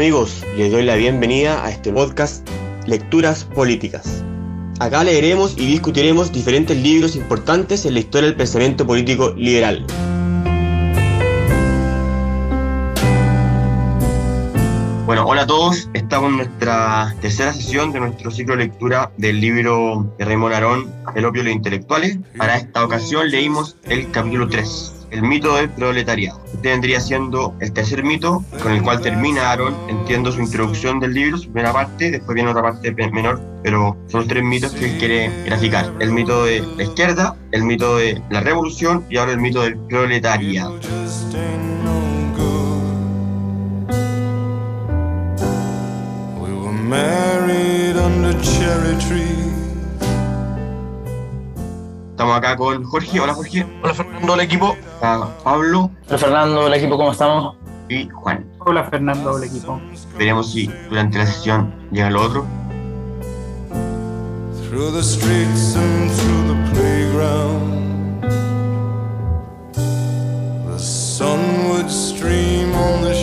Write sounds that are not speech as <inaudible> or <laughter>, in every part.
amigos, les doy la bienvenida a este podcast Lecturas Políticas. Acá leeremos y discutiremos diferentes libros importantes en la historia del pensamiento político liberal. Bueno, hola a todos. Estamos en nuestra tercera sesión de nuestro ciclo de lectura del libro de Raymond Arón, El opio de los intelectuales. Para esta ocasión leímos el capítulo 3, El mito del proletariado. Este vendría siendo el tercer mito con el cual termina Arón, entiendo su introducción del libro, su primera parte, después viene otra parte menor, pero son tres mitos que él quiere graficar. El mito de la izquierda, el mito de la revolución y ahora el mito del proletariado. Estamos acá con Jorge. Hola Jorge. Hola Fernando, el equipo. Pablo. Hola Fernando, el equipo, ¿cómo estamos? Y Juan. Hola Fernando, el equipo. Veremos si durante la sesión llega lo otro. Through the streets and through the playground The sun would stream on the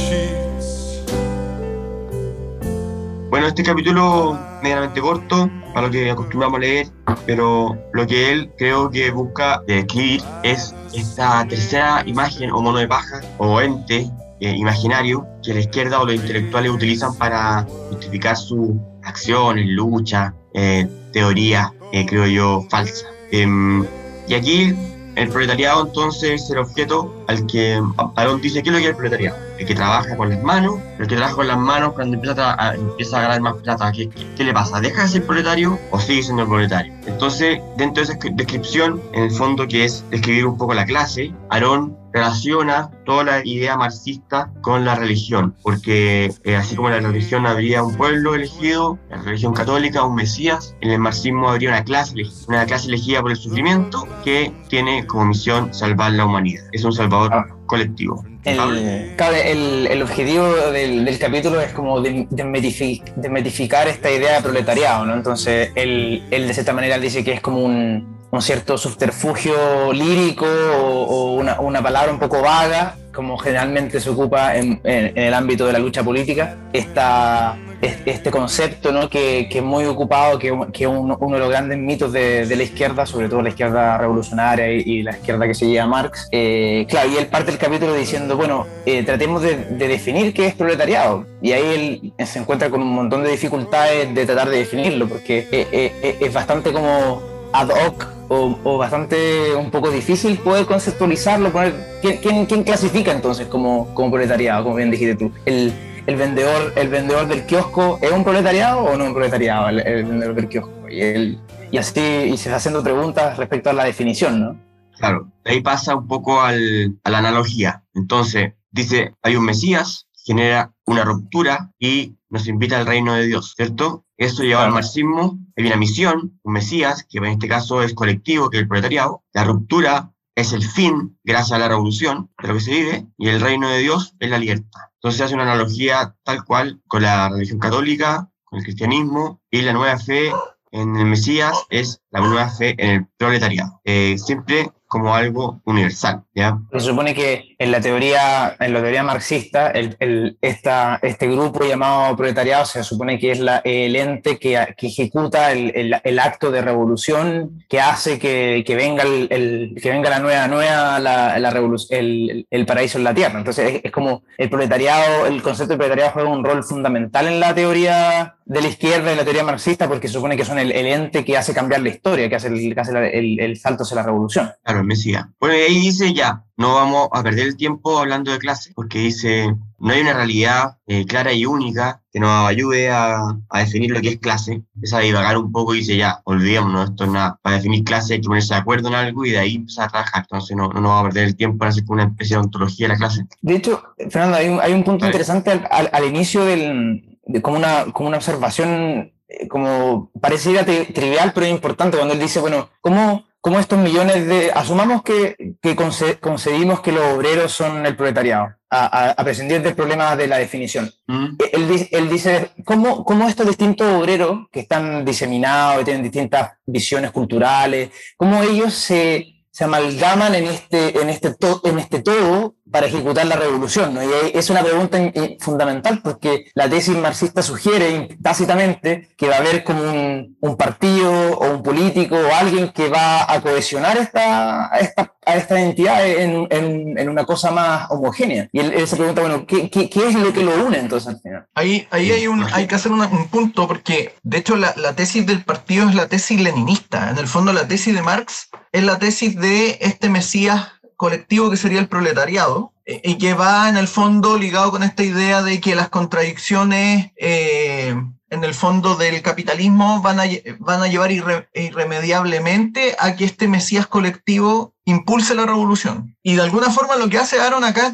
Bueno, este capítulo medianamente corto, para lo que acostumbramos a leer, pero lo que él creo que busca describir es esta tercera imagen o mono de paja o ente eh, imaginario que la izquierda o los intelectuales utilizan para justificar sus acciones, luchas, eh, teorías, eh, creo yo, falsas. Em, y aquí el proletariado entonces es el objeto al que Arón dice qué es lo que es el proletariado el que trabaja con las manos, el que trabaja con las manos cuando empieza a, empieza a ganar más plata, ¿qué, ¿qué, le pasa? ¿Deja de ser proletario o sigue siendo proletario? Entonces, dentro de esa descripción, en el fondo que es describir un poco la clase, Aarón relaciona toda la idea marxista con la religión, porque eh, así como en la religión habría un pueblo elegido, la religión católica, un mesías, en el marxismo habría una clase, una clase elegida por el sufrimiento que tiene como misión salvar la humanidad. Es un salvador ah. colectivo. El, el, objetivo del, del, capítulo es como desmitificar esta idea de proletariado, ¿no? Entonces, él, él de cierta manera dice que es como un, un cierto subterfugio lírico o, una, una, palabra un poco vaga, como generalmente se ocupa en, el ámbito de la lucha política, esta, este concepto ¿no? que, es muy ocupado, que, es uno, de los grandes mitos de, la izquierda, sobre todo la izquierda revolucionaria y, la izquierda que seguía a Marx. Eh, claro, y él parte del capítulo diciendo, bueno, eh, tratemos de, de, definir qué es proletariado. Y ahí él se encuentra con un montón de dificultades de tratar de definirlo, porque eh, es bastante como ad hoc o, bastante un poco difícil poder conceptualizarlo, poner, ¿quién, quién, clasifica entonces como, como proletariado, como bien dijiste tú? ¿El, el, vendedor, ¿El vendedor del kiosco es un proletariado o no un proletariado el, vendedor del kiosco? Y, él, y así y se está haciendo preguntas respecto a la definición, ¿no? Claro, ahí pasa un poco al, a la analogía. Entonces, dice, hay un Mesías, genera una ruptura y nos invita al reino de Dios, ¿cierto? Esto lleva al marxismo, hay una misión, un Mesías, que en este caso es colectivo, que es el proletariado. La ruptura es el fin, gracias a la revolución, de lo que se vive, y el reino de Dios es la libertad. Entonces hace una analogía tal cual con la religión católica, con el cristianismo, y la nueva fe en el Mesías es la nueva fe en el proletariado. Eh, siempre como algo universal. ¿Ya? Se supone que en la teoría, en la teoría marxista, el, el, esta, este grupo llamado proletariado se supone que es la, el ente que, que ejecuta el, el, acto de revolución que hace que, que venga, el, que venga la nueva, nueva la, la el, paraíso en la tierra. Entonces es, es, como el proletariado, el concepto de proletariado juega un rol fundamental en la teoría de la izquierda y la teoría marxista porque se supone que son el, ente que hace cambiar la historia, que hace el, que hace el, salto hacia la revolución. Claro, el Mesías. Bueno, ahí dice ya, no vamos a perder el tiempo hablando de clase, porque dice, no hay una realidad eh, clara y única que nos ayude a, a, definir lo que es clase. Empieza a divagar un poco y dice, ya, olvidémonos, esto es nada. Para definir clase hay que ponerse de acuerdo en algo y de ahí empezar a trabajar. Entonces no, no nos vamos a perder el tiempo para hacer una especie de ontología de la clase. De hecho, Fernando, hay un, hay un punto interesante al, al, inicio del, de, como, una, como una observación eh, como pareciera trivial, pero importante, cuando él dice, bueno, ¿cómo, cómo estos millones de... Asumamos que, que concedimos que los obreros son el proletariado, a, a, prescindir del problema de la definición. Mm. Él, él, dice, ¿cómo, ¿cómo estos distintos obreros que están diseminados, que tienen distintas visiones culturales, cómo ellos se se amalgaman en este, en este, en este todo para ejecutar la revolución. ¿no? Y es una pregunta fundamental porque la tesis marxista sugiere tácitamente que va a haber como un, un partido o un político o alguien que va a cohesionar esta, a esta a esta entidad en, en, en, una cosa más homogénea. Y él, se pregunta, bueno, ¿qué, ¿qué, qué, es lo que lo une entonces al final? Ahí, ahí hay, un, hay que hacer un punto, porque de hecho la, la, tesis del partido es la tesis leninista. En el fondo la tesis de Marx es la tesis de este Mesías colectivo que sería el proletariado, eh, y que va en el fondo ligado con esta idea de que las contradicciones... Eh, en el fondo del capitalismo van a, van a llevar irremediablemente a que este Mesías colectivo impulse la revolución. Y de alguna forma lo que hace Aaron acá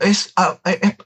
es, es,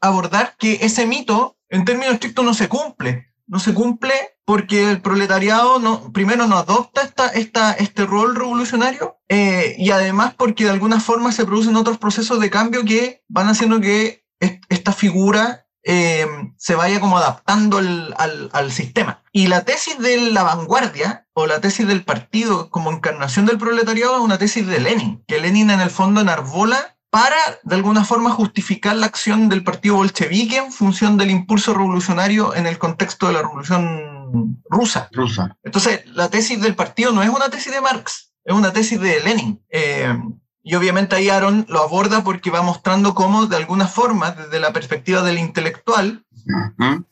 abordar que ese mito, en términos estrictos, no se cumple. No se cumple porque el proletariado no, primero no adopta esta, esta, este rol revolucionario eh, y además porque de alguna forma se producen otros procesos de cambio que van haciendo que esta figura eh, se vaya como adaptando al, sistema. Y la tesis de la vanguardia o la tesis del partido como encarnación del proletariado es una tesis de Lenin, que Lenin en el fondo enarbola para de alguna forma justificar la acción del partido bolchevique en función del impulso revolucionario en el contexto de la revolución rusa. rusa. Entonces, la tesis del partido no es una tesis de Marx, es una tesis de Lenin. Eh, y obviamente ahí Aaron lo aborda porque va mostrando cómo, de alguna forma, desde la perspectiva del intelectual,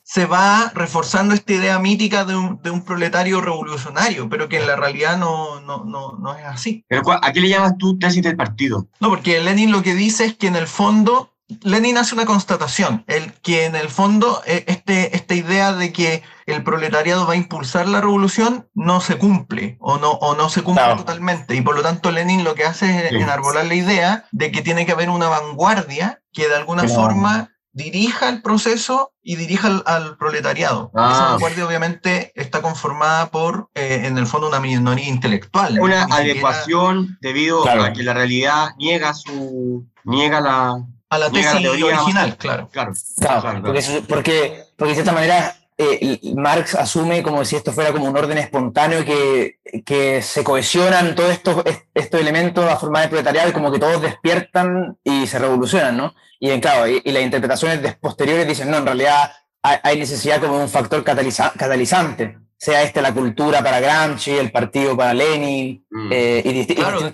se va reforzando esta idea mítica de un, de un, proletario revolucionario, pero que en la realidad no, no, no, no es así. ¿A qué le llamas tú tesis del partido? No, porque Lenin lo que dice es que en el fondo Lenin hace una constatación, el que en el fondo e, este, esta idea de que el proletariado va a impulsar la revolución no se cumple o no, o no se cumple totalmente. Y por lo tanto Lenin lo que hace es enarbolar la idea de que tiene que haber una vanguardia que de alguna forma dirija el proceso y dirija al, proletariado. Ah. Esa vanguardia obviamente está conformada por, eh, en el fondo, una minoría intelectual. Una adecuación debido a que la realidad niega su niega la a la tesis original, claro. Claro, claro, porque, porque, de cierta manera eh, Marx asume como si esto fuera como un orden espontáneo que, que se cohesionan todos estos, estos elementos a formar el proletariado y como que todos despiertan y se revolucionan, ¿no? Y, claro, y, las interpretaciones posteriores dicen, no, en realidad hay, necesidad como un factor catalizante sea este la cultura para Gramsci, el partido para Lenin, mm. eh, y, distintos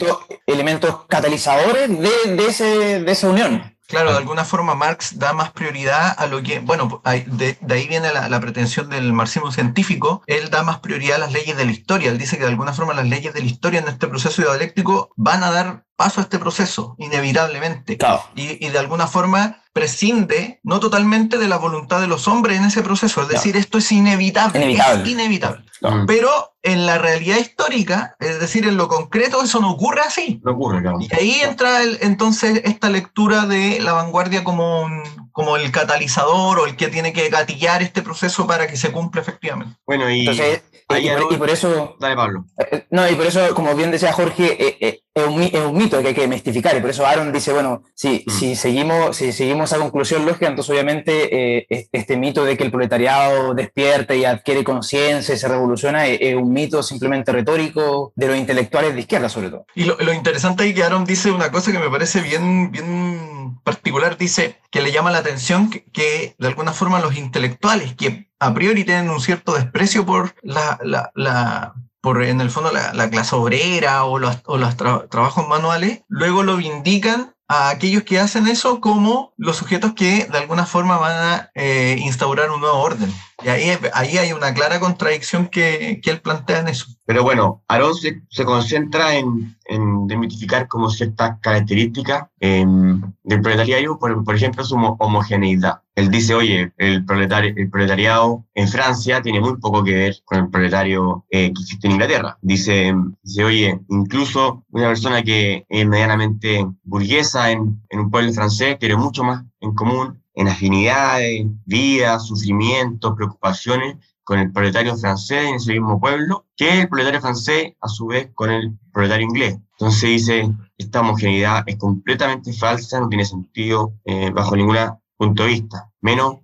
elementos catalizadores de, de, ese, de esa unión. Claro, de alguna forma Marx da más prioridad a lo que, bueno, de, ahí viene la, pretensión del marxismo científico, él da más prioridad a las leyes de la historia, él dice que de alguna forma las leyes de la historia en este proceso dialéctico van a dar paso a este proceso, inevitablemente. Y, y, de alguna forma prescinde, no totalmente, de la voluntad de los hombres en ese proceso. Es decir, esto es inevitable. Es inevitable. Pero en la realidad histórica, es decir, en lo concreto, eso no ocurre así. No ocurre, claro. Y ahí entra entonces esta lectura de la vanguardia como, como el catalizador o el que tiene que gatillar este proceso para que se cumpla efectivamente. Bueno, y... y, por, eso... Dale, Pablo. Eh, no, y por eso, como bien decía Jorge, eh, eh, es un, es un, mito que hay que mistificar y por eso Aaron dice, bueno, si, mm. si, seguimos, si seguimos esa conclusión lógica, entonces obviamente eh, este mito de que el proletariado despierta y adquiere conciencia y se revoluciona es, un mito simplemente retórico de los intelectuales de izquierda sobre todo. Y lo, lo interesante ahí que Aaron dice una cosa que me parece bien, bien particular, dice que le llama la atención que, de alguna forma los intelectuales que a priori tienen un cierto desprecio por la, la, la por en el fondo la, clase obrera o los, o los trabajos manuales, luego lo vindican a aquellos que hacen eso como los sujetos que de alguna forma van a eh, instaurar un nuevo orden. Y ahí, ahí hay una clara contradicción que, que él plantea en eso. Pero bueno, Aarón se, se concentra en, en, demitificar como ciertas características em, del proletariado, por, por, ejemplo, su homogeneidad. Él dice, oye, el, proletario, el proletariado en Francia tiene muy poco que ver con el proletario eh, que existe en Inglaterra. Dice, dice, oye, incluso una persona que es medianamente burguesa en, en un pueblo francés tiene mucho más en común en afinidades, vidas, sufrimientos, preocupaciones con el proletario francés en ese mismo pueblo, que el proletario francés a su vez con el proletario inglés. Entonces dice, esta homogeneidad es completamente falsa, no tiene sentido eh, bajo ningún punto de vista, menos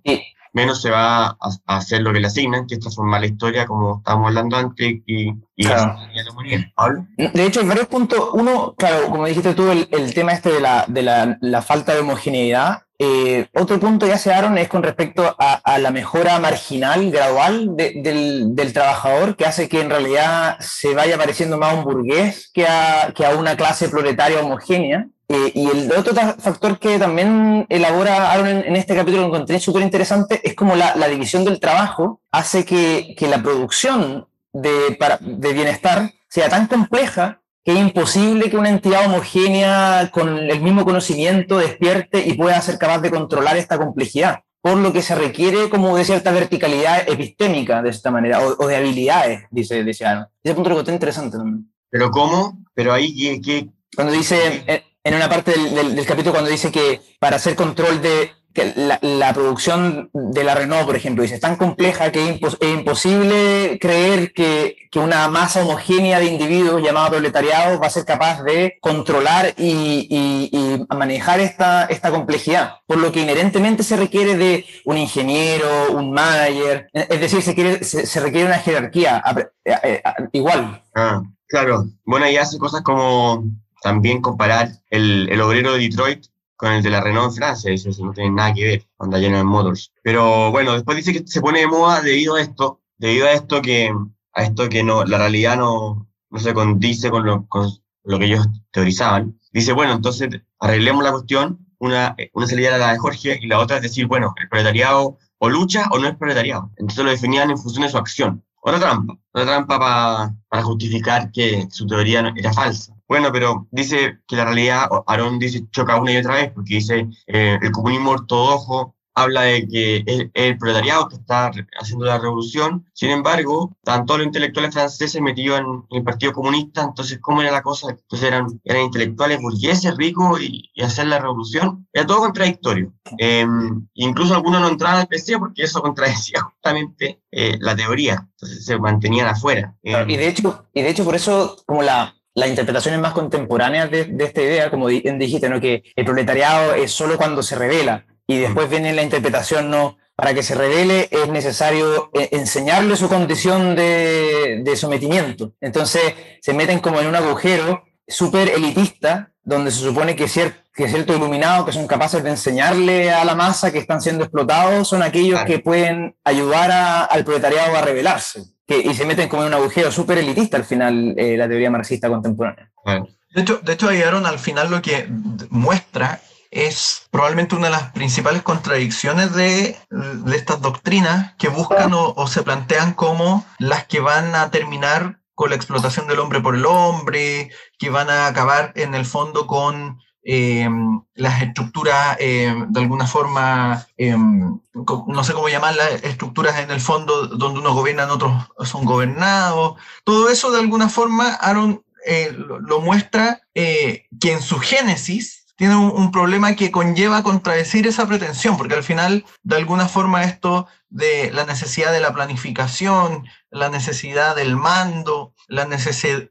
menos se va a, hacer lo que le asignan, que es transformar la historia, como estábamos hablando antes, y, y claro. De hecho, hay varios puntos. Uno, claro, como dijiste tú, el, el tema este de, la, de la, la falta de homogeneidad eh, otro punto que hace Aaron es con respecto a, la mejora marginal, gradual del, del, trabajador, que hace que en realidad se vaya pareciendo más a un burgués que a, que a una clase proletaria homogénea. Eh, y el otro factor que también elabora Aaron en, este capítulo que encontré súper interesante es como la, la, división del trabajo hace que, que la producción de, para, de bienestar sea tan compleja que es imposible que una entidad homogénea con el mismo conocimiento despierte y pueda ser capaz de controlar esta complejidad, por lo que se requiere como de cierta verticalidad epistémica de esta manera, o, de habilidades, dice, dice Ese punto lo encontré interesante también. ¿Pero cómo? Pero ahí, ¿qué? Cuando dice, en una parte del capítulo, cuando dice que para hacer control de que la, producción de la Renault, por ejemplo, dice, es tan compleja que es, imposible creer que, que, una masa homogénea de individuos llamada proletariado va a ser capaz de controlar y, y, manejar esta, esta complejidad, por lo que inherentemente se requiere de un ingeniero, un manager, es decir, se, quiere, se, requiere una jerarquía eh, eh, igual. Ah, claro. Bueno, y hace cosas como también comparar el, el obrero de Detroit con el de la Renault en Francia, eso, no tiene nada que ver con General Motors. Pero bueno, después dice que se pone de moda debido a esto, debido a esto que, a esto que no, la realidad no, no se condice con lo, con lo que ellos teorizaban. Dice, bueno, entonces arreglemos la cuestión, una, una salida era la de Jorge y la otra es decir, bueno, el proletariado o lucha o no es proletariado. Entonces lo definían en función de su acción. Otra trampa, otra trampa para justificar que su teoría era falsa. Bueno, pero dice que la realidad, Aarón dice, choca una y otra vez, porque dice, eh, el comunismo ortodoxo habla de que es el proletariado que está haciendo la revolución, sin embargo, todos los intelectuales franceses metidos en, el Partido Comunista, entonces, ¿cómo era la cosa? Entonces eran, eran intelectuales burgueses, ricos, y, hacer la revolución, era todo contradictorio. Em, incluso algunos no entraban al PC porque eso contradecía <laughs> justamente eh, la teoría, entonces se mantenían afuera. y, de hecho, y de hecho, por eso, como la, las interpretaciones más contemporáneas de, esta idea, como dijiste, ¿no? que el proletariado es solo cuando se revela y después viene la interpretación, no, para que se revele es necesario eh, enseñarle su condición de, sometimiento. Entonces se meten como en un agujero súper elitista, donde se supone que, cier que cierto iluminado que son capaces de enseñarle a la masa que están siendo explotados son aquellos que pueden ayudar al proletariado a rebelarse y se meten como en un agujero súper elitista al final eh, la teoría marxista contemporánea. De hecho, de hecho, al final lo que muestra es probablemente una de las principales contradicciones de, de estas doctrinas que buscan o, o, se plantean como las que van a terminar con la explotación del hombre por el hombre, que van a acabar en el fondo con eh, las estructuras eh, de alguna forma, eh, no sé cómo llamarlas, estructuras en el fondo donde unos gobiernan, otros son gobernados. Todo eso de alguna forma Aaron lo, lo, muestra que en su génesis tiene un, problema que conlleva contradecir esa pretensión, porque al final, de alguna forma, esto de la necesidad de la planificación, la necesidad del mando, la,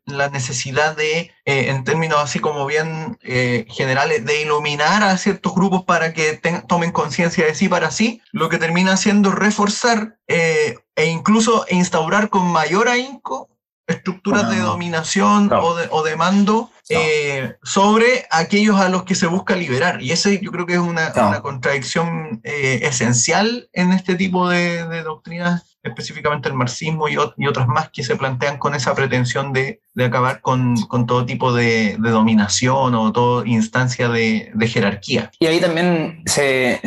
la necesidad de, eh, en términos así como bien eh, generales, de iluminar a ciertos grupos para que tomen conciencia de sí para sí, lo que termina haciendo reforzar eh, e incluso instaurar con mayor ahínco estructuras de dominación o, de, o, de, mando eh, sobre aquellos a los que se busca liberar. Y ese yo creo que es una, una contradicción eh, esencial en este tipo de, de doctrinas específicamente el marxismo y, otras más que se plantean con esa pretensión de, acabar con, todo tipo de, de, dominación o toda instancia de, jerarquía. Y ahí también se,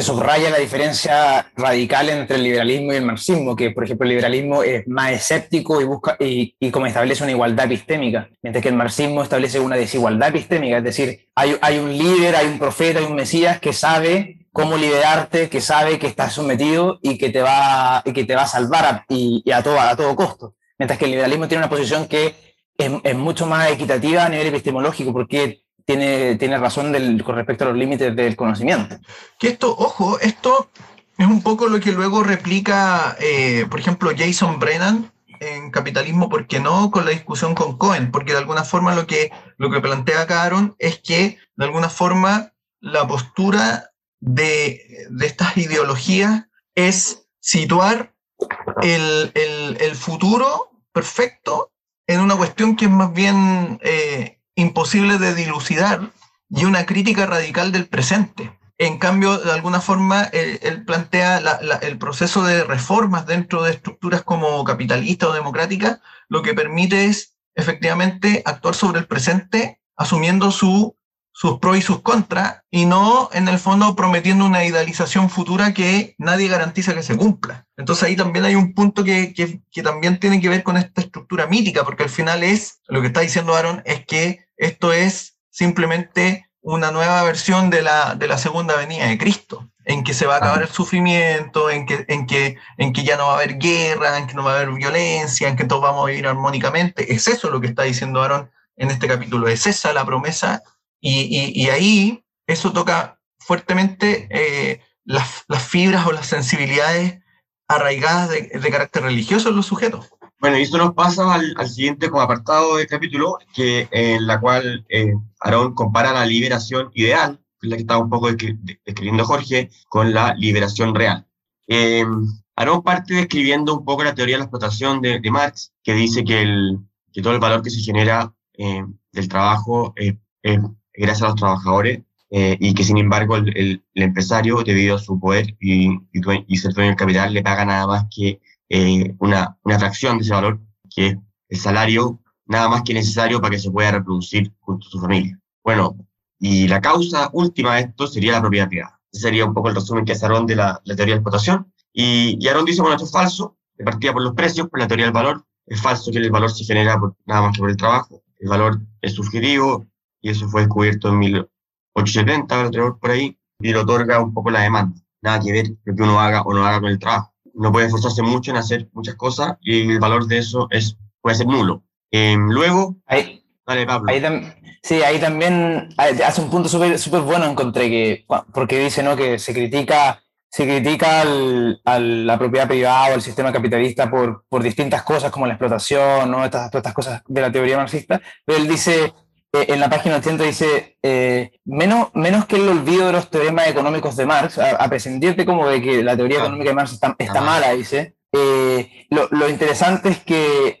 subraya la diferencia radical entre el liberalismo y el marxismo, que por ejemplo el liberalismo es más escéptico y, busca, y, como establece una igualdad epistémica, mientras que el marxismo establece una desigualdad epistémica, es decir, hay un líder, hay un profeta, hay un mesías que sabe cómo liberarte, que sabe que estás sometido y que te va, y que te va a salvar a, y, a, todo, a todo costo. Mientras que el liberalismo tiene una posición que es, es mucho más equitativa a nivel epistemológico, porque tiene, tiene razón del, con respecto a los límites del conocimiento. Que esto, ojo, esto es un poco lo que luego replica, eh, por ejemplo, Jason Brennan en Capitalismo, ¿por qué no? Con la discusión con Cohen, porque de alguna forma lo que, lo que plantea Caron es que, de alguna forma, la postura de, estas ideologías es situar el, el, futuro perfecto en una cuestión que es más bien eh, imposible de dilucidar y una crítica radical del presente. En cambio, de alguna forma, él, plantea el proceso de reformas dentro de estructuras como capitalista o democrática, lo que permite es efectivamente actuar sobre el presente asumiendo su, sus pros y sus contras y no en el fondo prometiendo una idealización futura que nadie garantiza que se cumpla. Entonces ahí también hay un punto que, que, que también tiene que ver con esta estructura mítica, porque al final es, lo que está diciendo Aaron, es que esto es simplemente una nueva versión de la, de la segunda venida de Cristo, en que se va a acabar el sufrimiento, en que, en, que, en que ya no va a haber guerra, en que no va a haber violencia, en que todos vamos a vivir armónicamente. Es eso lo que está diciendo Aaron en este capítulo, es esa la promesa, y, y, ahí eso toca fuertemente eh, las, las, fibras o las sensibilidades arraigadas de, de carácter religioso en los sujetos. Bueno, y esto nos pasa al, al, siguiente como apartado del capítulo, que, en la cual eh, Aarón compara la liberación ideal, que es la que estaba un poco describiendo Jorge, con la liberación real. Eh, Aarón parte describiendo un poco la teoría de la explotación de, de Marx, que dice que, el, que, todo el valor que se genera eh, del trabajo es gracias a los trabajadores eh, y que sin embargo el, empresario, debido a su poder y, y, ser dueño del capital, le paga nada más que eh, una, fracción de ese valor, que es el salario, nada más que necesario para que se pueda reproducir junto a su familia. Bueno, y la causa última de esto sería la propiedad privada. Sería un poco el resumen que hace Aarón de la, teoría de explotación. Y, y Aarón dice, bueno, esto es falso, de partida por los precios, por la teoría del valor. Es falso que el valor se genera por, nada más que por el trabajo. El valor es subjetivo y eso fue descubierto en 1870, por ahí, y le otorga un poco la demanda. Nada que ver lo que uno haga o no haga con el trabajo no puede esforzarse mucho en hacer muchas cosas y el valor de eso es, puede ser nulo. Eh, luego, ahí, Pablo. Ahí sí, ahí también hace un punto súper super bueno, encontré que, porque dice ¿no? que se critica, se critica al, a la propiedad privada o al sistema capitalista por, por distintas cosas como la explotación, ¿no? estas, todas estas cosas de la teoría marxista, pero él dice, en la página 80 dice, eh, menos, menos que el olvido de los teoremas económicos de Marx, a, prescindirte como de que la teoría económica de Marx está, está mala, dice, eh, lo, lo, interesante es que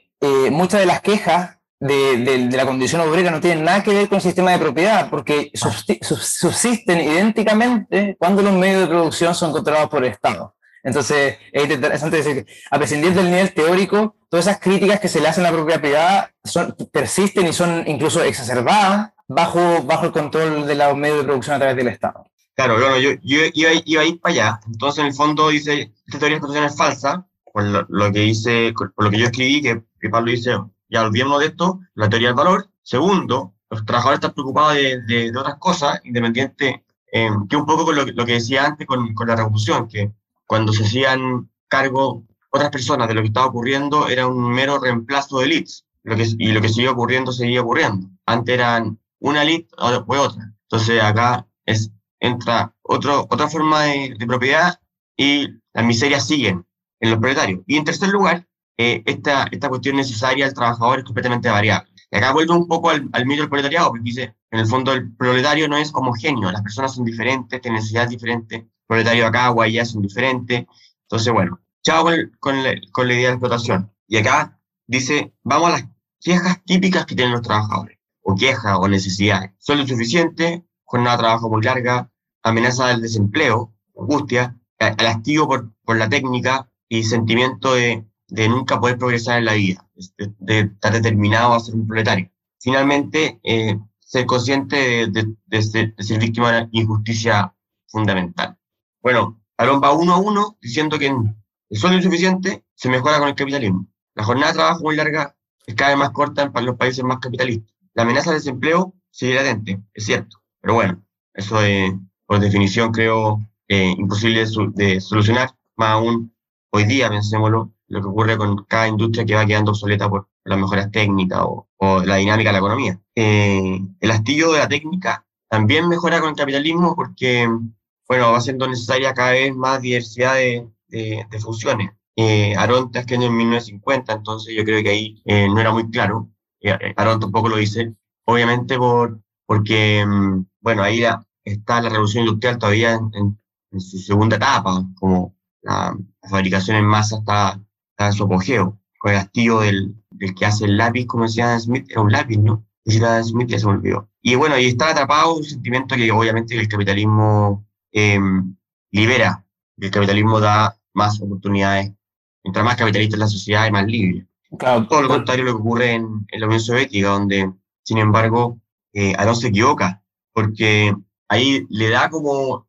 muchas de las quejas de, de, de, la condición obrera no tienen nada que ver con el sistema de propiedad, porque subsisten idénticamente cuando los medios de producción son controlados por el Estado. Entonces, es interesante decir que, a prescindir del nivel teórico, todas esas críticas que se le hacen a la propia privada son, persisten y son incluso exacerbadas bajo, bajo el control de los medios de producción a través del Estado. Claro, bueno, yo, yo iba, iba, a ir para allá. Entonces, en el fondo, dice, esta teoría de explotación es falsa, por lo, que dice, por lo que yo escribí, que, que Pablo dice, ya olvidémonos de esto, la teoría del valor. Segundo, los trabajadores están preocupados de, de, otras cosas, independiente, eh, que un poco con lo, lo, que decía antes con, con la revolución, que cuando se hacían cargo otras personas de lo que estaba ocurriendo, era un mero reemplazo de elites. Lo que, y lo que sigue ocurriendo, seguía ocurriendo. Antes eran una elite, ahora fue otra. Entonces acá es, entra otro, otra forma de, de propiedad y las miserias siguen en los proletarios. Y en tercer lugar, eh, esta, esta cuestión necesaria del trabajador es completamente variable. Y acá vuelvo un poco al, al mito del proletariado, porque dice, en el fondo el proletario no es homogéneo, las personas son diferentes, tienen necesidades diferentes, proletario acá allá son diferentes. Entonces, bueno, chao con, con, la, con la idea de explotación. Y acá dice, vamos a las quejas típicas que tienen los trabajadores, o quejas o necesidades. Sueldo insuficiente, jornada de trabajo muy larga, amenaza del desempleo, angustia, al hastío por, por la técnica y sentimiento de, de nunca poder progresar en la vida, de, de estar determinado a ser un proletario. Finalmente, eh, ser consciente de, de, ser, víctima de una injusticia fundamental. Bueno, Aaron va uno a uno diciendo que el sueldo insuficiente se mejora con el capitalismo. La jornada de trabajo muy larga es cada vez más corta en los países más capitalistas. La amenaza de desempleo sigue latente, es cierto. Pero bueno, eso es, por definición creo eh, imposible de, solucionar. Más aún hoy día, pensémoslo, lo que ocurre con cada industria que va quedando obsoleta por las mejoras técnicas o, la dinámica de la economía. Eh, el astillo de la técnica también mejora con el capitalismo porque bueno, va siendo necesaria cada vez más diversidad de, de, de funciones. Eh, Aronta es que en 1950, entonces yo creo que ahí eh, no era muy claro. Eh, Aron tampoco lo dice, obviamente por, porque, mm, bueno, ahí la, está la revolución industrial todavía en, su segunda etapa, como la, fabricación en masa está, en su apogeo. Con el castillo del, del, que hace el lápiz, como decía Smith, era un lápiz, ¿no? Decía Smith, ya se me olvidó. Y bueno, y está atrapado un sentimiento que obviamente el capitalismo em, libera, el capitalismo da más oportunidades. Mientras más capitalista es la sociedad, es más libre. Claro, Todo lo contrario lo que ocurre en, en la Unión Soviética, donde, sin embargo, eh, se equivoca, porque ahí le da como,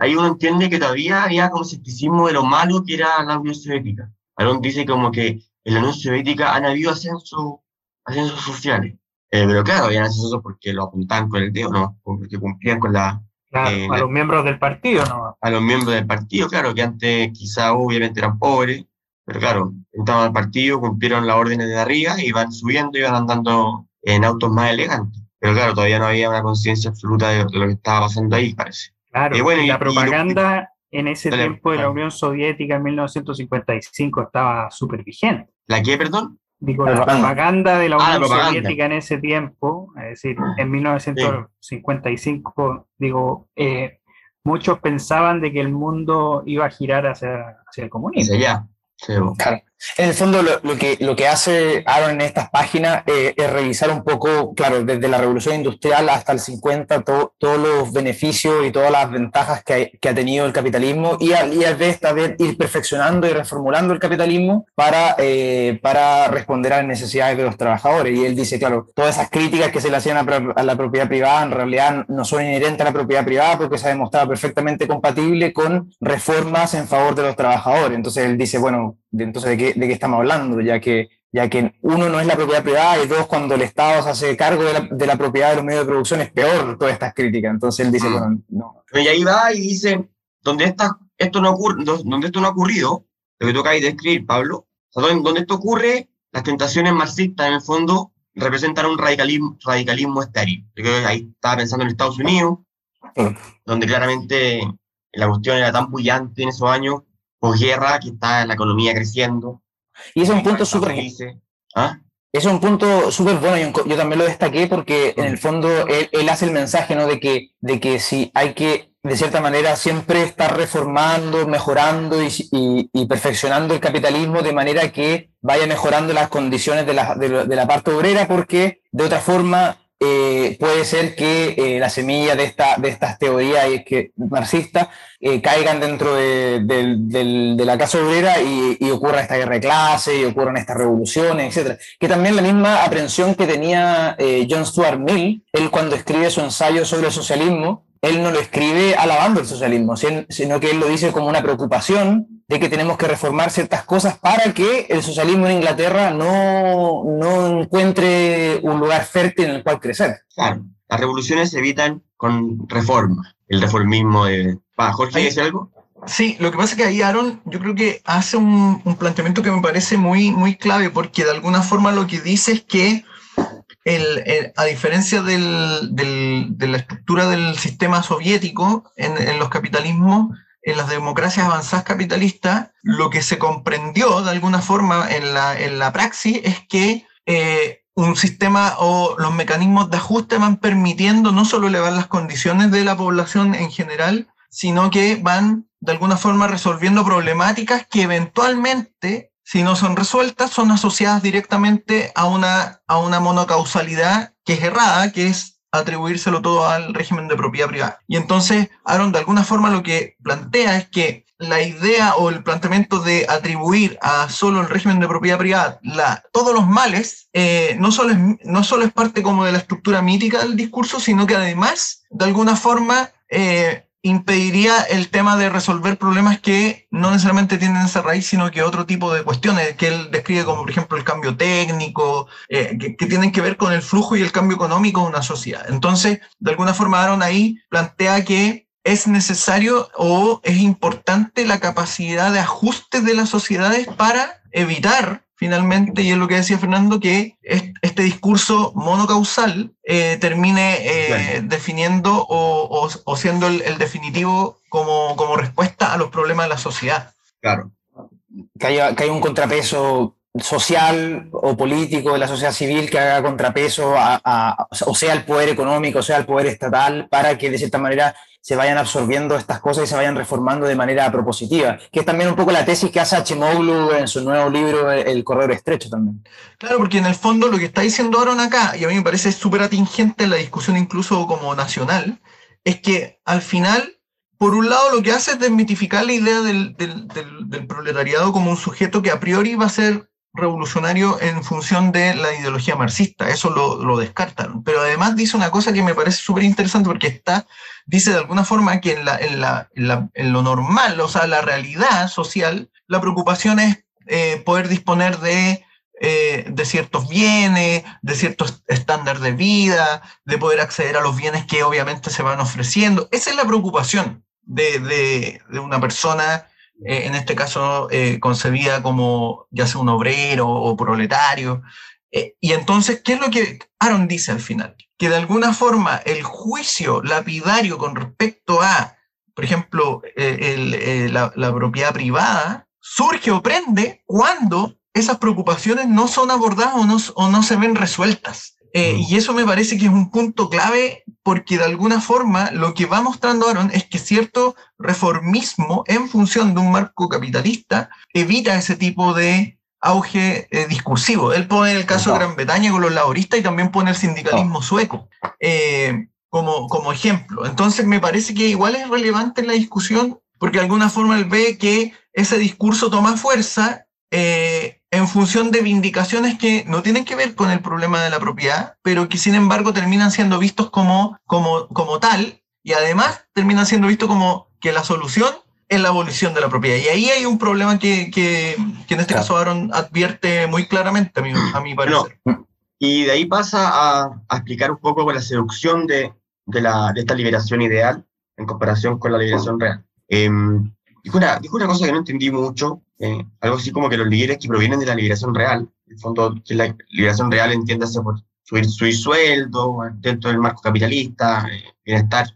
ahí, uno entiende que todavía había como escepticismo de lo malo que era la Unión Soviética. Aaron dice como que en la Unión Soviética han habido ascensos, ascensos sociales. Eh, pero claro, habían ascensos porque lo apuntaban con el dedo, ¿no? Porque cumplían con la... Eh, a los miembros del partido, ¿no? A los miembros del partido, claro, que antes quizá obviamente eran pobres, pero claro, entraban al partido, cumplieron las órdenes de arriba, y iban subiendo, iban andando en autos más elegantes. Pero claro, todavía no había una conciencia absoluta de, lo que estaba pasando ahí, parece. Claro, y la propaganda en ese tiempo de la Unión Soviética en 1955 estaba súper vigente. ¿La qué, perdón? Digo, la propaganda de la ah, Unión Soviética en ese tiempo, es decir, en 1955, digo, eh, muchos pensaban de que el mundo iba a girar hacia, hacia el comunismo. Hacia Claro. En el fondo, lo, que, hace Aaron en estas páginas eh, es revisar un poco, claro, desde la revolución industrial hasta el 50, todos los beneficios y todas las ventajas que, ha tenido el capitalismo y, a, y a vez ir perfeccionando y reformulando el capitalismo para, eh, para responder a las necesidades de los trabajadores. Y él dice, claro, todas esas críticas que se le hacían a, la propiedad privada en realidad no son inherentes a la propiedad privada porque se ha demostrado perfectamente compatible con reformas en favor de los trabajadores. Entonces él dice, bueno, entonces ¿de qué, de qué estamos hablando? Ya que, ya que uno no es la propiedad privada y dos, cuando el Estado se hace cargo de la, de la propiedad de los medios de producción es peor todas estas críticas. Entonces él dice, mm. bueno, no. Y ahí va y dice, donde, esta, esto, no ocurre, donde esto no ha ocurrido, lo que toca ahí describir, Pablo, donde, esto ocurre, las tentaciones marxistas en el fondo representan un radicalismo, radicalismo estéril. Yo creo que ahí estaba pensando en Estados Unidos, donde claramente la cuestión era tan bullante en esos años guerra que está la economía creciendo. Y es un punto súper... ¿Ah? Es un punto súper bueno, yo, también lo destaqué porque en el fondo él, hace el mensaje ¿no? de, que, de que si hay que, de cierta manera, siempre estar reformando, mejorando y, perfeccionando el capitalismo de manera que vaya mejorando las condiciones de la, de la parte obrera, porque de otra forma eh, puede ser que eh, la semilla de, esta, de estas teorías marxistas eh, caigan dentro de, la casa obrera y, ocurra esta guerra de clase y ocurran estas revoluciones, etc. Que también la misma aprensión que tenía John Stuart Mill, él cuando escribe su ensayo sobre el socialismo, él no lo escribe alabando el socialismo, sino que él lo dice como una preocupación de que tenemos que reformar ciertas cosas para que el socialismo en Inglaterra no, no encuentre un lugar fértil en el cual crecer. Claro, las revoluciones se evitan con reforma, el reformismo de... Jorge, ¿dice algo? Sí, lo que pasa es que ahí Aaron yo creo que hace un, un, planteamiento que me parece muy, muy clave porque de alguna forma lo que dice es que el, a diferencia del, del, de la estructura del sistema soviético en, en los capitalismos, en las democracias avanzadas capitalistas, lo que se comprendió de alguna forma en la, en la praxis es que eh, un sistema o los mecanismos de ajuste van permitiendo no solo elevar las condiciones de la población en general, sino que van de alguna forma resolviendo problemáticas que eventualmente, si no son resueltas, son asociadas directamente a una, a una monocausalidad que es errada, que es atribuírselo todo al régimen de propiedad privada. Y entonces, Aaron, de alguna forma lo que plantea es que la idea o el planteamiento de atribuir a solo el régimen de propiedad privada la, todos los males, eh, no, solo es, no solo es parte como de la estructura mítica del discurso, sino que además, de alguna forma, eh, impediría el tema de resolver problemas que no necesariamente tienen esa raíz, sino que otro tipo de cuestiones que él describe como, por ejemplo, el cambio técnico, eh, que, tienen que ver con el flujo y el cambio económico de una sociedad. Entonces, de alguna forma, Aaron ahí plantea que es necesario o es importante la capacidad de ajuste de las sociedades para evitar finalmente, y es lo que decía Fernando, que este discurso monocausal eh, termine eh, definiendo o, siendo el, definitivo como, como, respuesta a los problemas de la sociedad. Claro. Que haya, que haya un contrapeso social o político de la sociedad civil que haga contrapeso a, o sea el poder económico, o sea el poder estatal, para que de cierta manera se vayan absorbiendo estas cosas y se vayan reformando de manera propositiva, que es también un poco la tesis que hace Hachemoglu en su nuevo libro El corredor estrecho también. Claro, porque en el fondo lo que está diciendo Aaron acá, y a mí me parece súper atingente en la discusión incluso como nacional, es que al final por un lado, lo que hace es desmitificar la idea del, proletariado como un sujeto que a priori va a ser revolucionario en función de la ideología marxista. Eso lo, lo descartan. Pero además dice una cosa que me parece súper interesante porque está, dice de alguna forma que en, lo normal, o sea, la realidad social, la preocupación es eh, poder disponer de, eh, de ciertos bienes, de ciertos estándares de vida, de poder acceder a los bienes que obviamente se van ofreciendo. Esa es la preocupación de, una persona, eh, en este caso concebida como ya sea un obrero o proletario. Y entonces, ¿qué es lo que Aaron dice al final? Que de alguna forma el juicio lapidario con respecto a, por ejemplo, la, la propiedad privada, surge o prende cuando esas preocupaciones no son abordadas o no, o no se ven resueltas. Eh, y eso me parece que es un punto clave porque de alguna forma lo que va mostrando Aaron es que cierto reformismo en función de un marco capitalista evita ese tipo de auge eh, discursivo. Él pone el caso de Gran Bretaña con los laboristas y también pone el sindicalismo sueco eh, como, como ejemplo. Entonces me parece que igual es relevante en la discusión porque de alguna forma él ve que ese discurso toma fuerza en función de vindicaciones que no tienen que ver con el problema de la propiedad, pero que sin embargo terminan siendo vistos como, como, como tal y además terminan siendo vistos como que la solución es la abolición de la propiedad. Y ahí hay un problema que, que, que en este caso Aaron advierte muy claramente, a mi, a mi parecer. y de ahí pasa a, a, explicar un poco la seducción de, de, la, de, esta liberación ideal en comparación con la liberación real. Eh, dijo, una, dijo una cosa que no entendí mucho, eh, algo así como que los líderes que provienen de la liberación real, en el fondo, que la liberación real entiéndase por subir, su sueldo dentro del marco capitalista, eh, bienestar,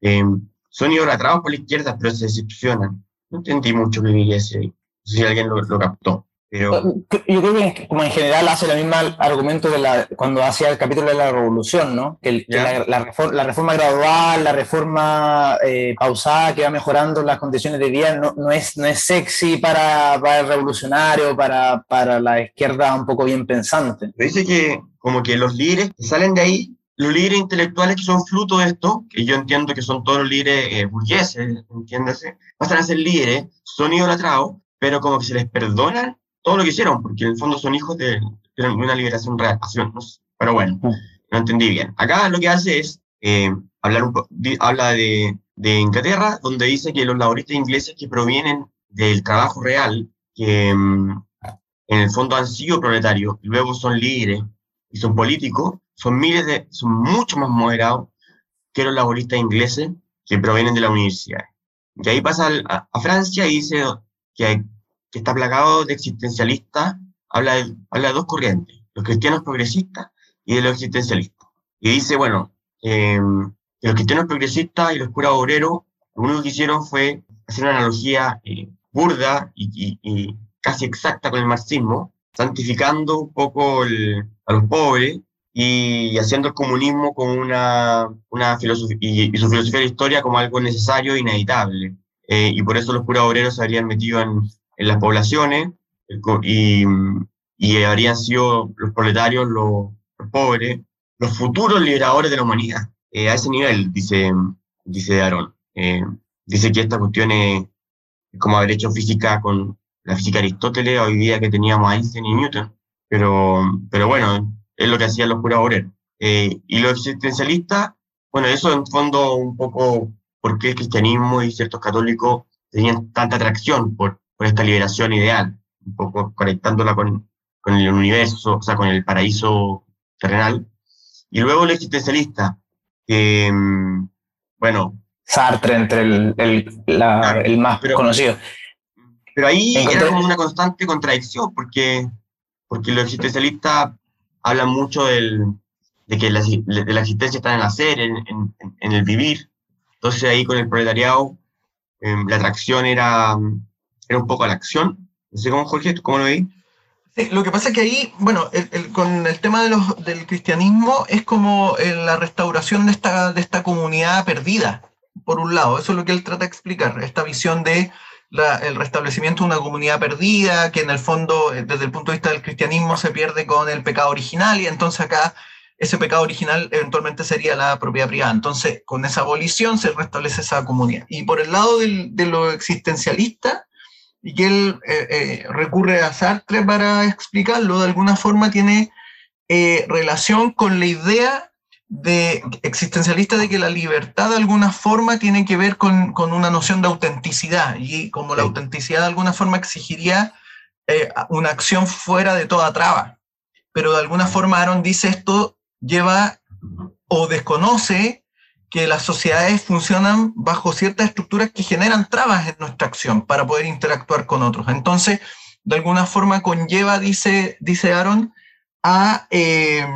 eh, son idolatrados por la izquierda, pero se decepcionan. No entendí mucho que quería No sé si alguien lo, lo captó. Pero... Yo creo que como en general hace el mismo argumento de la, cuando hacía el capítulo de la revolución, ¿no? Que, la, la, reforma, gradual, la reforma eh, pausada que va mejorando las condiciones de vida no, no, es, no es sexy para, para el revolucionario, para, para la izquierda un poco bien pensante. Dice que como que los líderes que salen de ahí, los líderes intelectuales que son fruto de esto, que yo entiendo que son todos los líderes eh, burgueses, entiéndase, pasan a ser líderes, son idolatrados, pero como que se les perdonan todo lo que hicieron, porque en el fondo son hijos de, una liberación real. Pero bueno, no entendí bien. Acá lo que hace es eh, hablar un habla de, de, Inglaterra, donde dice que los laboristas ingleses que provienen del trabajo real, que mm, en el fondo han sido proletarios, luego son líderes y son políticos, son miles de, son mucho más moderados que los laboristas ingleses que provienen de la universidad. Y ahí pasa a, a Francia y dice que hay que está plagado de existencialistas, habla de, habla de dos corrientes, los cristianos progresistas y de los existencialistas. Y dice, bueno, eh, los cristianos progresistas y los curas obreros, lo único que hicieron fue hacer una analogía eh, burda y, y, casi exacta con el marxismo, santificando un poco el, a los pobres y haciendo el comunismo como una, una filosofía, y, su filosofía de la historia como algo necesario e inevitable. Eh, y por eso los curas obreros se habrían metido en, en las poblaciones y, y habrían sido los proletarios, los, pobres, los futuros liberadores de la humanidad. Eh, a ese nivel, dice, dice Aaron. Eh, dice que esta cuestión es, como haber hecho física con la física de Aristóteles, hoy día que teníamos a Einstein y Newton. Pero, pero bueno, es lo que hacían los curas obreros. Eh, y los existencialistas, bueno, eso en fondo un poco por qué el cristianismo y ciertos católicos tenían tanta atracción por, esta liberación ideal, un poco conectándola con, con el universo, o sea, con el paraíso terrenal. Y luego el existencialista, que, bueno... Sartre, entre el, el, la, el más conocido. Pero ahí era como una constante contradicción, porque, porque los existencialistas hablan mucho del, de que la, de la existencia está en el hacer, en, en, en, el vivir. Entonces ahí con el proletariado, em, la atracción era era un poco a la acción. No sé cómo, Jorge, ¿cómo lo veis? lo que pasa es que ahí, bueno, con el tema de los, del cristianismo es como eh, la restauración de esta, de esta comunidad perdida, por un lado. Eso es lo que él trata de explicar, esta visión de el restablecimiento de una comunidad perdida, que en el fondo, eh, desde el punto de vista del cristianismo, se pierde con el pecado original y entonces acá ese pecado original eventualmente sería la propiedad privada. Entonces, con esa abolición se restablece esa comunidad. Y por el lado de lo existencialista, y que él eh, eh, recurre a Sartre para explicarlo, de alguna forma tiene relación con la idea de, existencialista de que la libertad de alguna forma tiene que ver con, con una noción de autenticidad y como la autenticidad de alguna forma exigiría una acción fuera de toda traba. Pero de alguna forma Aaron dice esto lleva o desconoce que las sociedades funcionan bajo ciertas estructuras que generan trabas en nuestra acción para poder interactuar con otros. Entonces, de alguna forma conlleva, dice, dice Aaron, a, eh,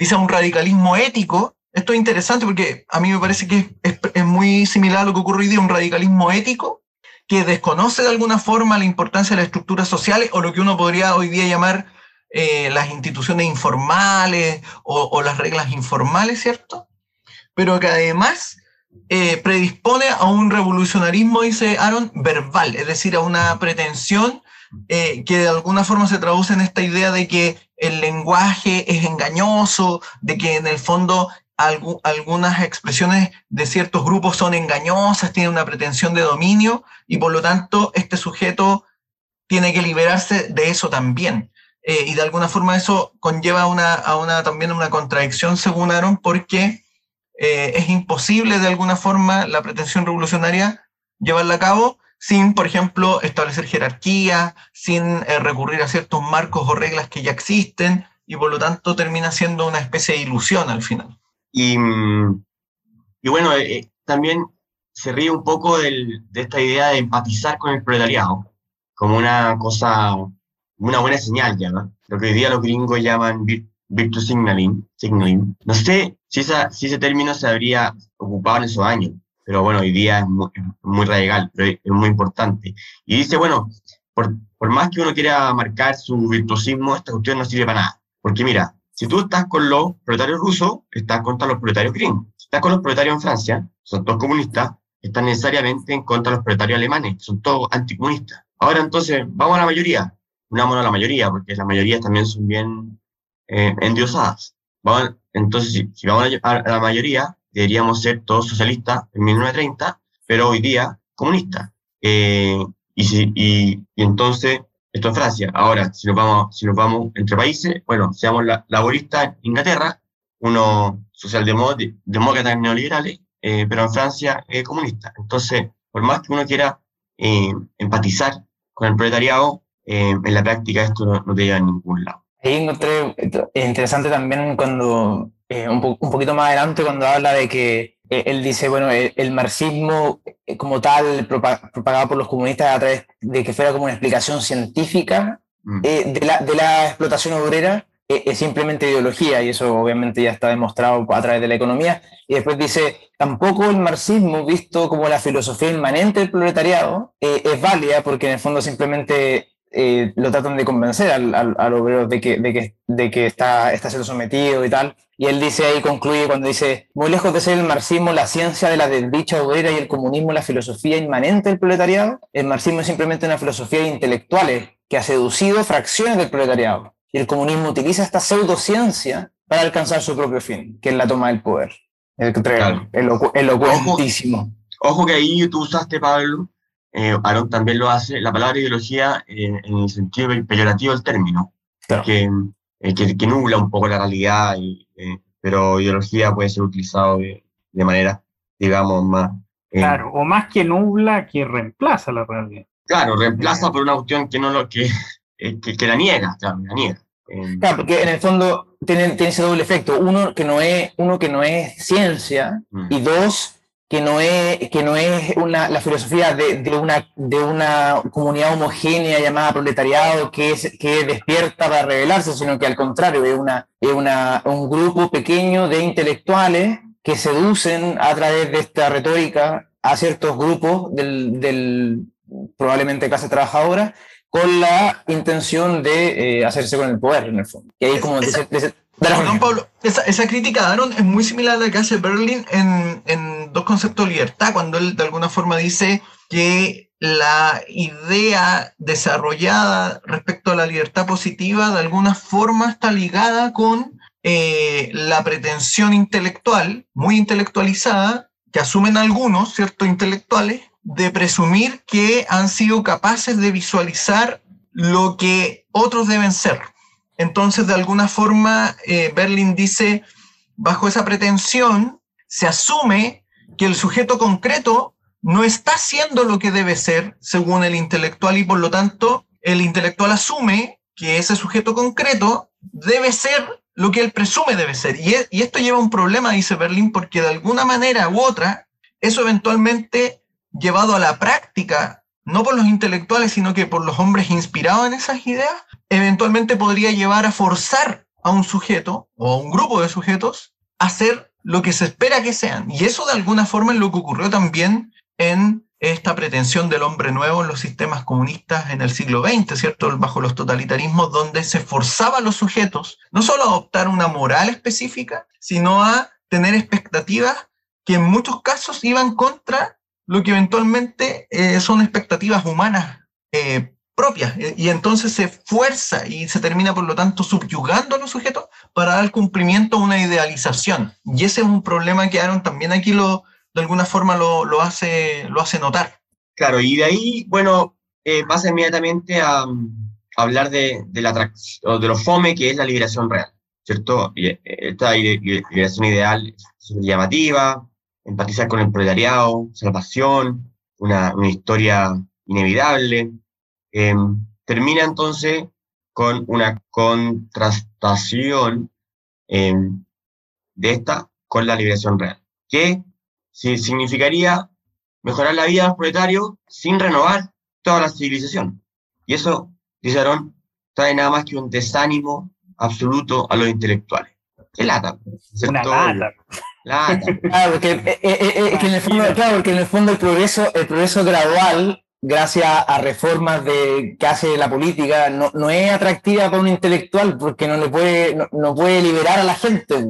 dice un radicalismo ético. Esto es interesante porque a mí me parece que es, muy similar a lo que ocurre hoy día, un radicalismo ético que desconoce de alguna forma la importancia de las estructuras sociales o lo que uno podría hoy día llamar eh, las instituciones informales o, o, las reglas informales, ¿cierto? pero que además eh, predispone a un revolucionarismo, dice Aaron, verbal, es decir, a una pretensión eh, que de alguna forma se traduce en esta idea de que el lenguaje es engañoso, de que en el fondo algunas expresiones de ciertos grupos son engañosas, tienen una pretensión de dominio y por lo tanto este sujeto tiene que liberarse de eso también. Eh, y de alguna forma eso conlleva una, a una, también una contradicción según Aaron porque eh, es imposible de alguna forma la pretensión revolucionaria llevarla a cabo sin, por ejemplo, establecer jerarquía, sin eh, recurrir a ciertos marcos o reglas que ya existen, y por lo tanto termina siendo una especie de ilusión al final. Y, y bueno, eh, también se ríe un poco de esta idea de empatizar con el proletariado, como una cosa, una buena señal ya, ¿no? Lo que hoy día los gringos llaman virtue signaling, signaling. No sé si, esa, si ese término se habría ocupado en esos años, pero bueno, hoy día es muy, radical, pero es muy importante. Y dice, bueno, por, por, más que uno quiera marcar su virtuosismo, esta cuestión no sirve para nada. Porque mira, si tú estás con los proletarios rusos, estás contra los proletarios gringos. Si estás con los proletarios en Francia, son todos comunistas, están necesariamente en contra de los proletarios alemanes, son todos anticomunistas. Ahora entonces, vamos a la mayoría. Unámonos a la mayoría, porque las mayorías también son bien eh, endiosadas. entonces, si, vamos a, la mayoría, deberíamos ser todos socialistas en 1930, pero hoy día comunistas. Eh, y, si, y, entonces, esto en Francia. Ahora, si nos vamos, si nos vamos entre países, bueno, seamos la, laboristas en Inglaterra, uno socialdemócratas neoliberales, eh, pero en Francia es comunista. Entonces, por más que uno quiera eh, empatizar con el proletariado, en la práctica esto no, no te lleva a ningún lado. Ahí encontré interesante también cuando, eh, un, un, poquito más adelante, cuando habla de que eh, él dice, bueno, el, marxismo eh, como tal, propagado por los comunistas a través de que fuera como una explicación científica mm. de, la, de, la, explotación obrera, es simplemente ideología, y eso obviamente ya está demostrado a través de la economía. Y después dice, tampoco el marxismo, visto como la filosofía inmanente del proletariado, es válida porque en el fondo simplemente eh, lo tratan de convencer al, al, obrero de que, de que, de que está, está siendo sometido y tal. Y él dice ahí, concluye cuando dice, muy lejos de ser el marxismo la ciencia de la desdicha obrera y el comunismo la filosofía inmanente del proletariado, el marxismo es simplemente una filosofía de intelectuales que ha seducido fracciones del proletariado. Y el comunismo utiliza esta pseudociencia para alcanzar su propio fin, que es la toma del poder. El, claro. elocuentísimo. Ojo, ojo que ahí tú usaste, Pablo, eh, Aaron también lo hace, la palabra ideología en el sentido peyorativo del término, eh, que, que, nubla un poco la realidad, y, eh, pero ideología puede ser utilizado de, de manera, digamos, más... claro, o más que nubla, que reemplaza la realidad. Claro, reemplaza por una cuestión que no lo que, que, la niega, claro, la niega. Claro, porque en el fondo tiene, tiene, ese doble efecto. Uno que no es, uno que no es ciencia mm. y dos que no es, que no es una, la filosofía de, de, una, de una comunidad homogénea llamada proletariado que, es, que despierta para rebelarse, sino que al contrario, es, una, es una, un grupo pequeño de intelectuales que seducen a través de esta retórica a ciertos grupos del, del probablemente clase trabajadora con la intención de eh, hacerse con el poder, en el fondo. Y ahí como Pablo, esa, esa, crítica de Aaron es muy similar a la que hace Berlin en, en Dos Conceptos de Libertad, cuando él de alguna forma dice que la idea desarrollada respecto a la libertad positiva de alguna forma está ligada con eh, la pretensión intelectual, muy intelectualizada, que asumen algunos, ciertos intelectuales, de presumir que han sido capaces de visualizar lo que otros deben ser. Entonces, de alguna forma, eh, Berlin dice, bajo esa pretensión, se asume que el sujeto concreto no está haciendo lo que debe ser según el intelectual y por lo tanto el intelectual asume que ese sujeto concreto debe ser lo que él presume debe ser. Y, e, y esto lleva a un problema, dice Berlín, porque de alguna manera u otra, eso eventualmente llevado a la práctica, no por los intelectuales, sino que por los hombres inspirados en esas ideas, eventualmente podría llevar a forzar a un sujeto o a un grupo de sujetos a ser lo que se espera que sean. Y eso de alguna forma es lo que ocurrió también en esta pretensión del hombre nuevo en los sistemas comunistas en el siglo XX, ¿cierto? Bajo los totalitarismos, donde se forzaba a los sujetos no solo a adoptar una moral específica, sino a tener expectativas que en muchos casos iban contra lo que eventualmente eh, son expectativas humanas eh, propias. Y entonces se fuerza y se termina, por lo tanto, subyugando a los sujetos para dar cumplimiento a una idealización. Y ese es un problema que Aaron también aquí lo, de alguna forma lo, hace, lo hace notar. Claro, y de ahí, bueno, eh, pasa inmediatamente a, hablar de, de, la de lo fome que es la liberación real, ¿cierto? Eh, esta liberación ideal es llamativa, empatizar con el proletariado, salvación, una, una historia inevitable. Em, termina entonces con una contrastación em, de esta con la liberación real, que si significaría mejorar la vida de los proletarios sin renovar toda la civilización. Y eso, dice Aarón, trae nada más que un desánimo absoluto a los intelectuales. ¡Qué lata! Una lata. lata. Claro, porque, eh, eh, eh, en el fondo, claro, porque en el fondo el progreso, el progreso gradual, gracias a reformas de, que hace la política, no, no es atractiva para un intelectual porque no le puede, no, no puede liberar a la gente.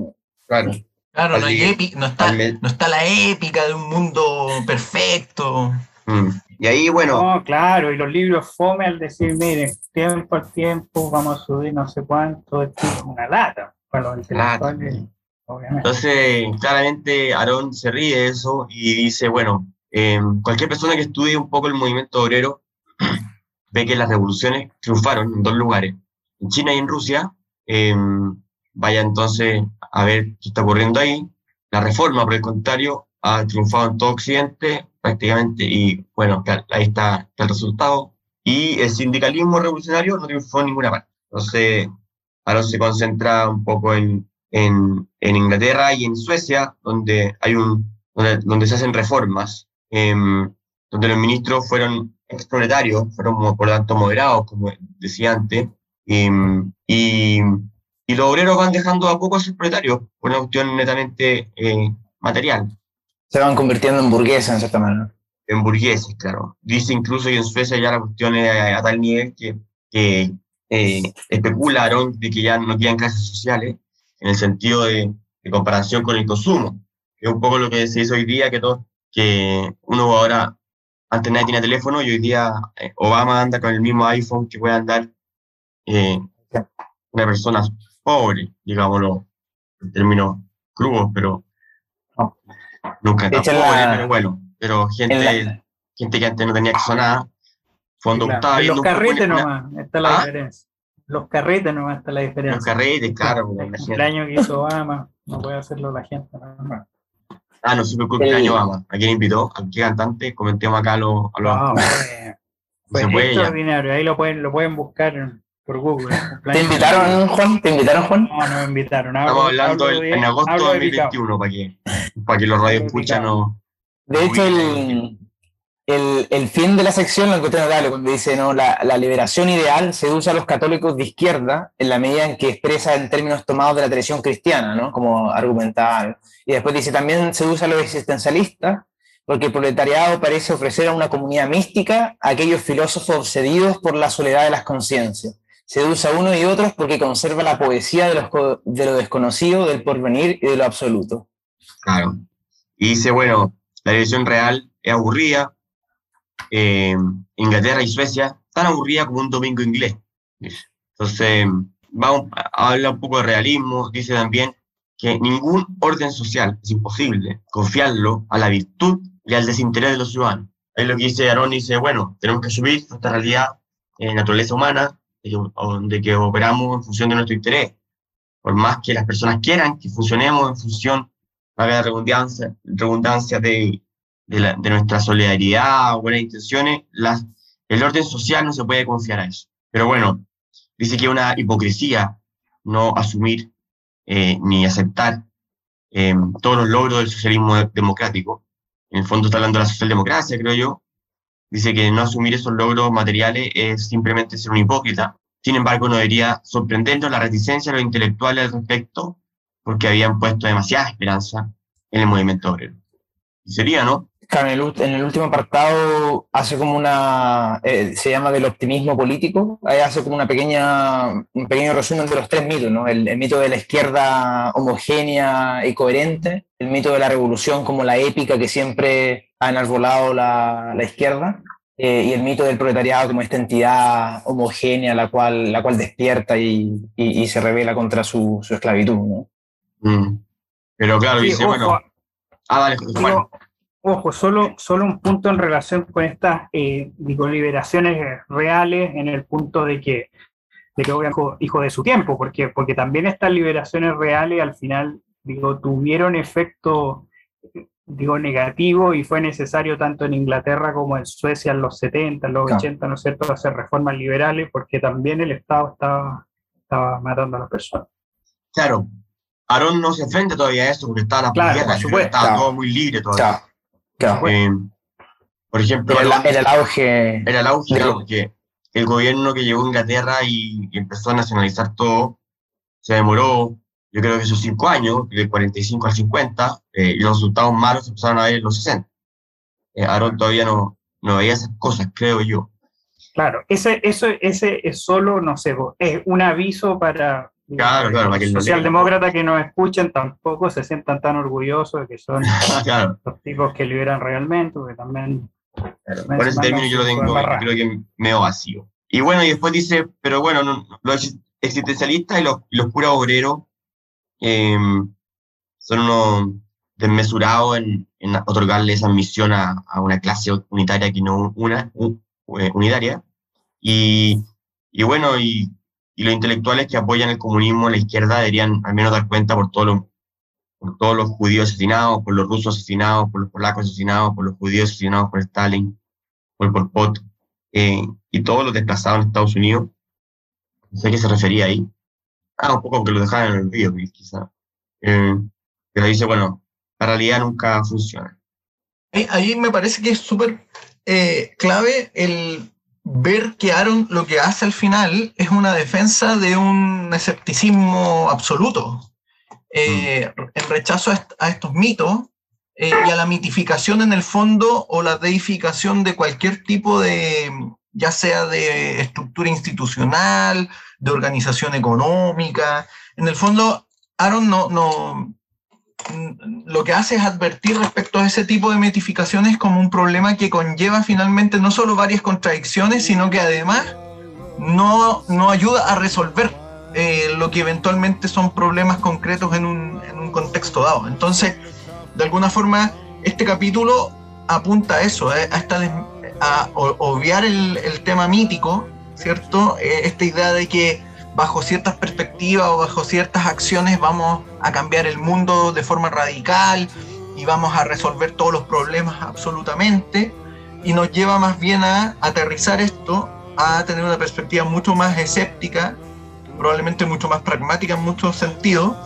Claro. Claro, no, hay no, está, no está la épica de un mundo perfecto. Mm. Y ahí, bueno. No, claro, y los libros fome al decir, miren, tiempo al tiempo, vamos a subir no sé cuánto, es una lata para los Entonces, claramente, Aarón se ríe de eso y dice, bueno, em, cualquier persona que estudie un poco el movimiento obrero <clears throat> ve que las revoluciones triunfaron en dos lugares, en China y en Rusia. Eh, vaya entonces a ver qué está ocurriendo ahí. La reforma, por el contrario, ha triunfado en todo Occidente prácticamente y bueno, ahí está, el resultado. Y el sindicalismo revolucionario no triunfó en ninguna parte. Entonces, ahora se concentra un poco en, en, en Inglaterra y en Suecia, donde, hay un, donde, se hacen reformas, em, donde los ministros fueron exproletarios, fueron por lo tanto moderados, como decía antes, em, y y los obreros van dejando a poco a sus proletarios por una cuestión netamente eh, material. Se van convirtiendo en burgueses, en cierta manera. En burgueses, claro. Dice incluso que en Suecia ya la cuestión es a, tal nivel que, que eh, especularon de que ya no quedan clases sociales en el sentido de, comparación con el consumo. Es un poco lo que se dice hoy día, que, todo, que uno ahora, antes nadie tenía teléfono y hoy día eh, Obama anda con el mismo iPhone que puede andar una persona pobre, digámoslo, en términos crudos, pero nunca tan pobre, pero bueno, pero gente, gente que antes no tenía acceso a nada, fondo claro, Los carretes nomás, está la ¿Ah? diferencia. Los carretes nomás está la diferencia. Los carretes, claro. El año que hizo Obama, no puede hacerlo la gente. Ah, no supe el año Obama. ¿A quién invitó? ¿A qué cantante? Comentemos acá a los... A los ah, pues, extraordinario, ahí lo pueden, lo pueden buscar por Google. <laughs> ¿Te invitaron, Juan? ¿Te invitaron, Juan? No, no me invitaron. Estamos hablando en agosto de 2021 para que, para que los radios escuchan no. De hecho, el, el, el, fin de la sección lo encontré notable cuando dice no la, la, liberación ideal se usa a los católicos de izquierda en la medida en que expresa en términos tomados de la tradición cristiana, ¿no? Como argumental. Y después dice también se usa a los existencialistas porque el proletariado parece ofrecer a una comunidad mística a aquellos filósofos obsedidos por la soledad de las conciencias. Seduce a uno y otros porque conserva la poesía de, de lo desconocido, del porvenir y de lo absoluto. Claro. Y dice, bueno, la dirección real es aburrida. Eh, Inglaterra y Suecia tan aburrida como un domingo inglés. Entonces, vamos a hablar un poco de realismo. Dice también que ningún orden social es imposible confiarlo a la virtud y al desinterés de los ciudadanos. Es lo que dice Aaron, dice, bueno, tenemos que asumir nuestra realidad, en naturaleza humana, donde que operamos en función de nuestro interés. Por más que las personas quieran que funcionemos en función, la redundancia, redundancia de, de, de, nuestra solidaridad o buenas intenciones, las, el orden social no se puede confiar a eso. Pero bueno, dice que es una hipocresía no asumir eh, ni aceptar eh, todos los logros del socialismo democrático. En el fondo está hablando de la socialdemocracia, creo yo. Dice que no asumir esos logros materiales es simplemente ser un hipócrita. Sin embargo, no debería sorprendernos la reticencia de los intelectuales al respecto, porque habían puesto demasiada esperanza en el movimiento obrero. Y sería, ¿no? En el, último apartado hace como una, eh, se llama del optimismo político, ahí hace como una pequeña, un pequeño resumen de los tres mitos, ¿no? El, mito de la izquierda homogénea y coherente, el mito de la revolución como la épica que siempre ha enarbolado la, la izquierda, eh, y el mito del proletariado como esta entidad homogénea la cual, la cual despierta y, y, se revela contra su, su esclavitud, ¿no? Mm. Pero claro, dice, bueno... Ah, dale, bueno. Ojo, solo, solo un punto en relación con estas, eh, digo, liberaciones reales en el punto de que, de que hijo de su tiempo, porque, porque también estas liberaciones reales al final, digo, tuvieron efecto, digo, negativo y fue necesario tanto en Inglaterra como en Suecia en los 70, en los 80, ¿no es cierto?, hacer reformas liberales porque también el Estado estaba, estaba matando a las personas. Claro, Aarón no se enfrenta todavía a eso porque estaba la claro, estaba todo muy libre todavía. Eh, por ejemplo, era, el auge. Era el auge, porque el gobierno que llegó a Inglaterra y, empezó a nacionalizar todo, se demoró, yo creo que esos cinco años, de 45 al 50, eh, y los resultados malos se empezaron a ver en los 60. Eh, Aaron todavía no, no veía esas cosas, creo yo. Claro, ese, eso, ese es solo, no sé, es un aviso para, Claro, claro, los socialdemócratas que nos escuchen tampoco se sientan tan orgullosos de que son <laughs> los tipos que liberan realmente, porque también... por ese término yo lo tengo, creo que medio vacío. Y bueno, y después dice, pero bueno, los existencialistas y los, los puros obreros em, son unos desmesurados en, en, otorgarle esa misión a, a, una clase unitaria que no una eh, unitaria. Y, y bueno, y y los intelectuales que apoyan el comunismo en la izquierda deberían al menos dar cuenta por, todo por todos los judíos asesinados, por los rusos asesinados, por los polacos asesinados, por los judíos asesinados por Stalin, por Pol Pot, eh, y todos los desplazados en Estados Unidos. No sé a qué se refería ahí. Ah, un poco porque lo dejaban en el olvido, quizá. Eh, pero dice, bueno, la realidad nunca funciona. Ahí me parece que es súper eh, clave el ver que Aaron lo que hace al final es una defensa de un escepticismo absoluto, eh, mm. en rechazo a, estos mitos eh, y a la mitificación en el fondo o la deificación de cualquier tipo de, ya sea de estructura institucional, de organización económica. En el fondo, Aaron no, no, lo que hace es advertir respecto a ese tipo de metificaciones como un problema que conlleva finalmente no solo varias contradicciones, sino que además no, no ayuda a resolver eh, lo que eventualmente son problemas concretos en un, en un, contexto dado. Entonces, de alguna forma, este capítulo apunta a eso, eh, a, a obviar el, el, tema mítico, ¿cierto? Eh, esta idea de que bajo ciertas perspectivas o bajo ciertas acciones vamos a cambiar el mundo de forma radical y vamos a resolver todos los problemas absolutamente y nos lleva más bien a aterrizar esto, a tener una perspectiva mucho más escéptica, probablemente mucho más pragmática en muchos sentidos,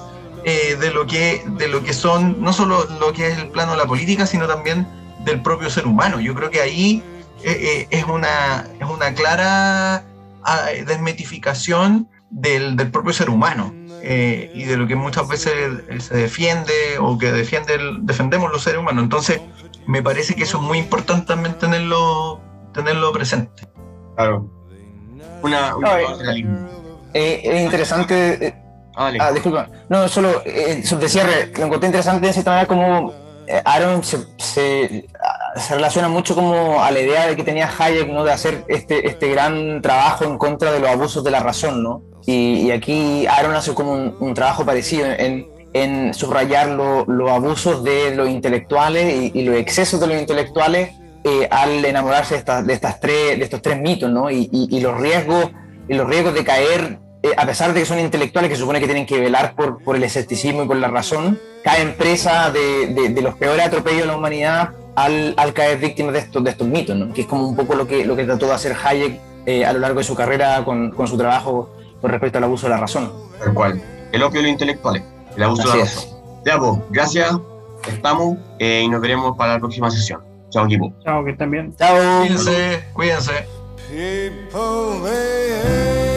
eh, de, lo que, de lo que son, no solo lo que es el plano de la política, sino también del propio ser humano. Yo creo que ahí eh, eh, es, una, es una clara ah, desmetificación del, del propio ser humano eh, y de lo que muchas veces se defiende o que defiende defendemos los seres humanos. Entonces, me parece que eso es muy importante también tenerlo, tenerlo presente. Claro. Una, una No, eh. Eh, es interesante. eh, Ah, ah, disculpa. No, solo eh, de cierre. Lo encontré interesante de cierta manera como Aaron se, se, se relaciona mucho como a la idea de que tenía Hayek, ¿no? De hacer este, este gran trabajo en contra de los abusos de la razón, ¿no? Y, aquí Aaron hace como un, trabajo parecido en, en subrayar lo- los abusos de los intelectuales y, los excesos de los intelectuales eh, al enamorarse de, estas, de, estos tres mitos, ¿no? Y, y- los riesgos los riesgos de caer, eh, a pesar de que son intelectuales que supone que tienen que velar por, por el escepticismo y por la razón, caen presa de, de- de los peores atropellos de la humanidad al, al caer víctimas de estos, de estos mitos, ¿no? que es como un poco lo que, lo que trató de hacer Hayek eh, a lo largo de su carrera con, con su trabajo con respecto al abuso de la razón. Tal cual. El opio de los intelectuales. El abuso de la es. razón. Ya, pues, gracias. Estamos eh, y nos veremos para la próxima sesión. Chao, equipo. Chao, que estén bien. Chao. Cuídense, cuídense. People, they